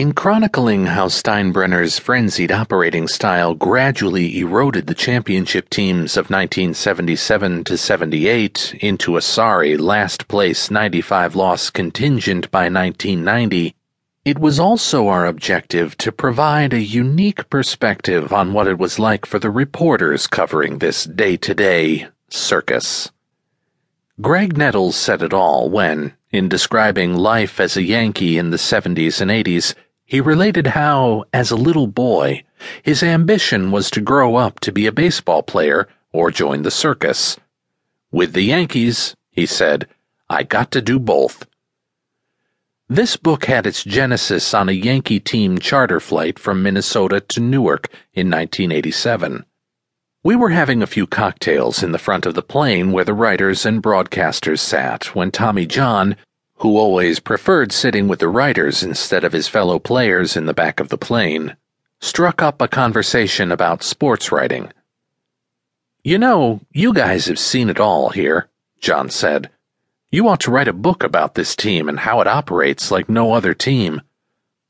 In chronicling how Steinbrenner's frenzied operating style gradually eroded the championship teams of 1977 to 78 into a sorry last place 95 loss contingent by 1990, it was also our objective to provide a unique perspective on what it was like for the reporters covering this day to day circus. Graig Nettles said it all when, in describing life as a Yankee in the 70s and 80s, he related how, as a little boy, his ambition was to grow up to be a baseball player or join the circus. With the Yankees, he said, I got to do both. This book had its genesis on a Yankee team charter flight from Minnesota to Newark in 1987. We were having a few cocktails in the front of the plane where the writers and broadcasters sat when Tommy John, who always preferred sitting with the writers instead of his fellow players in the back of the plane, struck up a conversation about sports writing. You know, you guys have seen it all here, John said. You ought to write a book about this team and how it operates like no other team.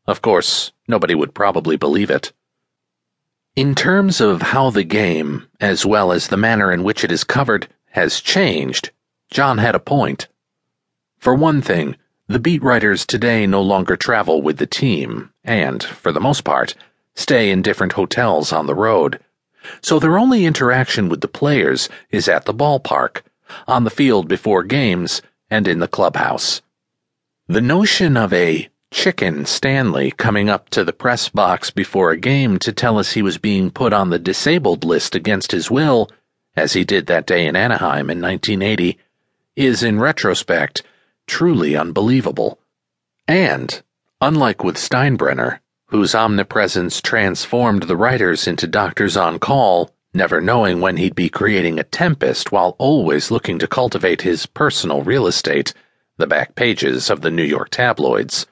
Of course, nobody would probably believe it. In terms of how the game, as well as the manner in which it is covered, has changed, John had a point. For one thing, the beat writers today no longer travel with the team, and, for the most part, stay in different hotels on the road. So their only interaction with the players is at the ballpark, on the field before games, and in the clubhouse. The notion of a Chicken Stanley coming up to the press box before a game to tell us he was being put on the disabled list against his will, as he did that day in Anaheim in 1980, is in retrospect truly unbelievable. And, unlike with Steinbrenner, whose omnipresence transformed the writers into doctors on call, never knowing when he'd be creating a tempest while always looking to cultivate his personal real estate, the back pages of the New York tabloids.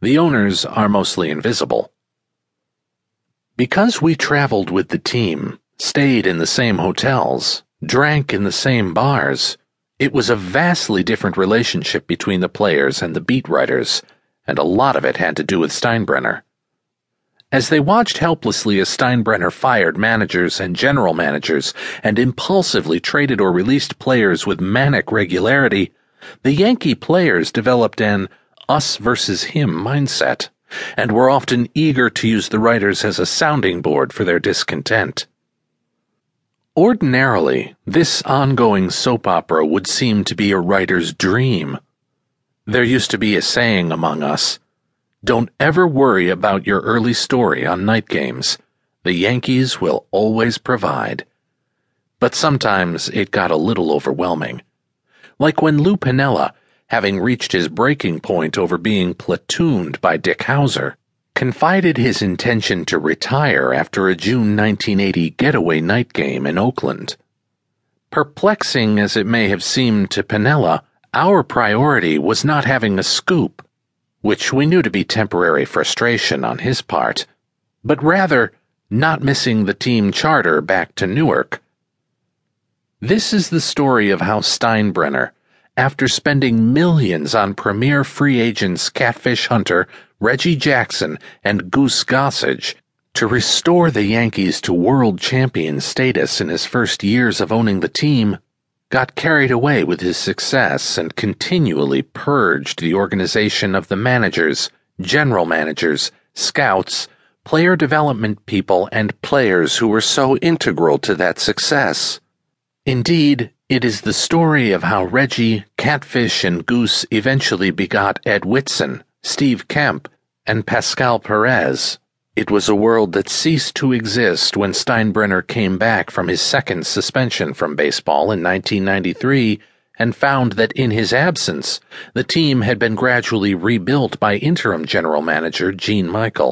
The owners are mostly invisible. Because we traveled with the team, stayed in the same hotels, drank in the same bars, it was a vastly different relationship between the players and the beat writers, and a lot of it had to do with Steinbrenner. As they watched helplessly as Steinbrenner fired managers and general managers and impulsively traded or released players with manic regularity, the Yankee players developed an us versus him mindset, and were often eager to use the writers as a sounding board for their discontent. Ordinarily, this ongoing soap opera would seem to be a writer's dream. There used to be a saying among us don't ever worry about your early story on night games. The Yankees will always provide. But sometimes it got a little overwhelming. Like when Lou Piniella, having reached his breaking point over being platooned by Dick Howser, confided his intention to retire after a June 1980 getaway night game in Oakland. Perplexing as it may have seemed to Piniella, our priority was not having a scoop, which we knew to be temporary frustration on his part, but rather not missing the team charter back to Newark. This is the story of how Steinbrenner, after spending millions on premier free agents Catfish Hunter, Reggie Jackson, and Goose Gossage to restore the Yankees to world champion status in his first years of owning the team, got carried away with his success and continually purged the organization of the managers, general managers, scouts, player development people, and players who were so integral to that success. Indeed, it is the story of how Reggie, Catfish, and Goose eventually begot Ed Whitson, Steve Kemp, and Pascual Perez. It was a world that ceased to exist when Steinbrenner came back from his second suspension from baseball in 1993 and found that in his absence, the team had been gradually rebuilt by interim general manager Gene Michael.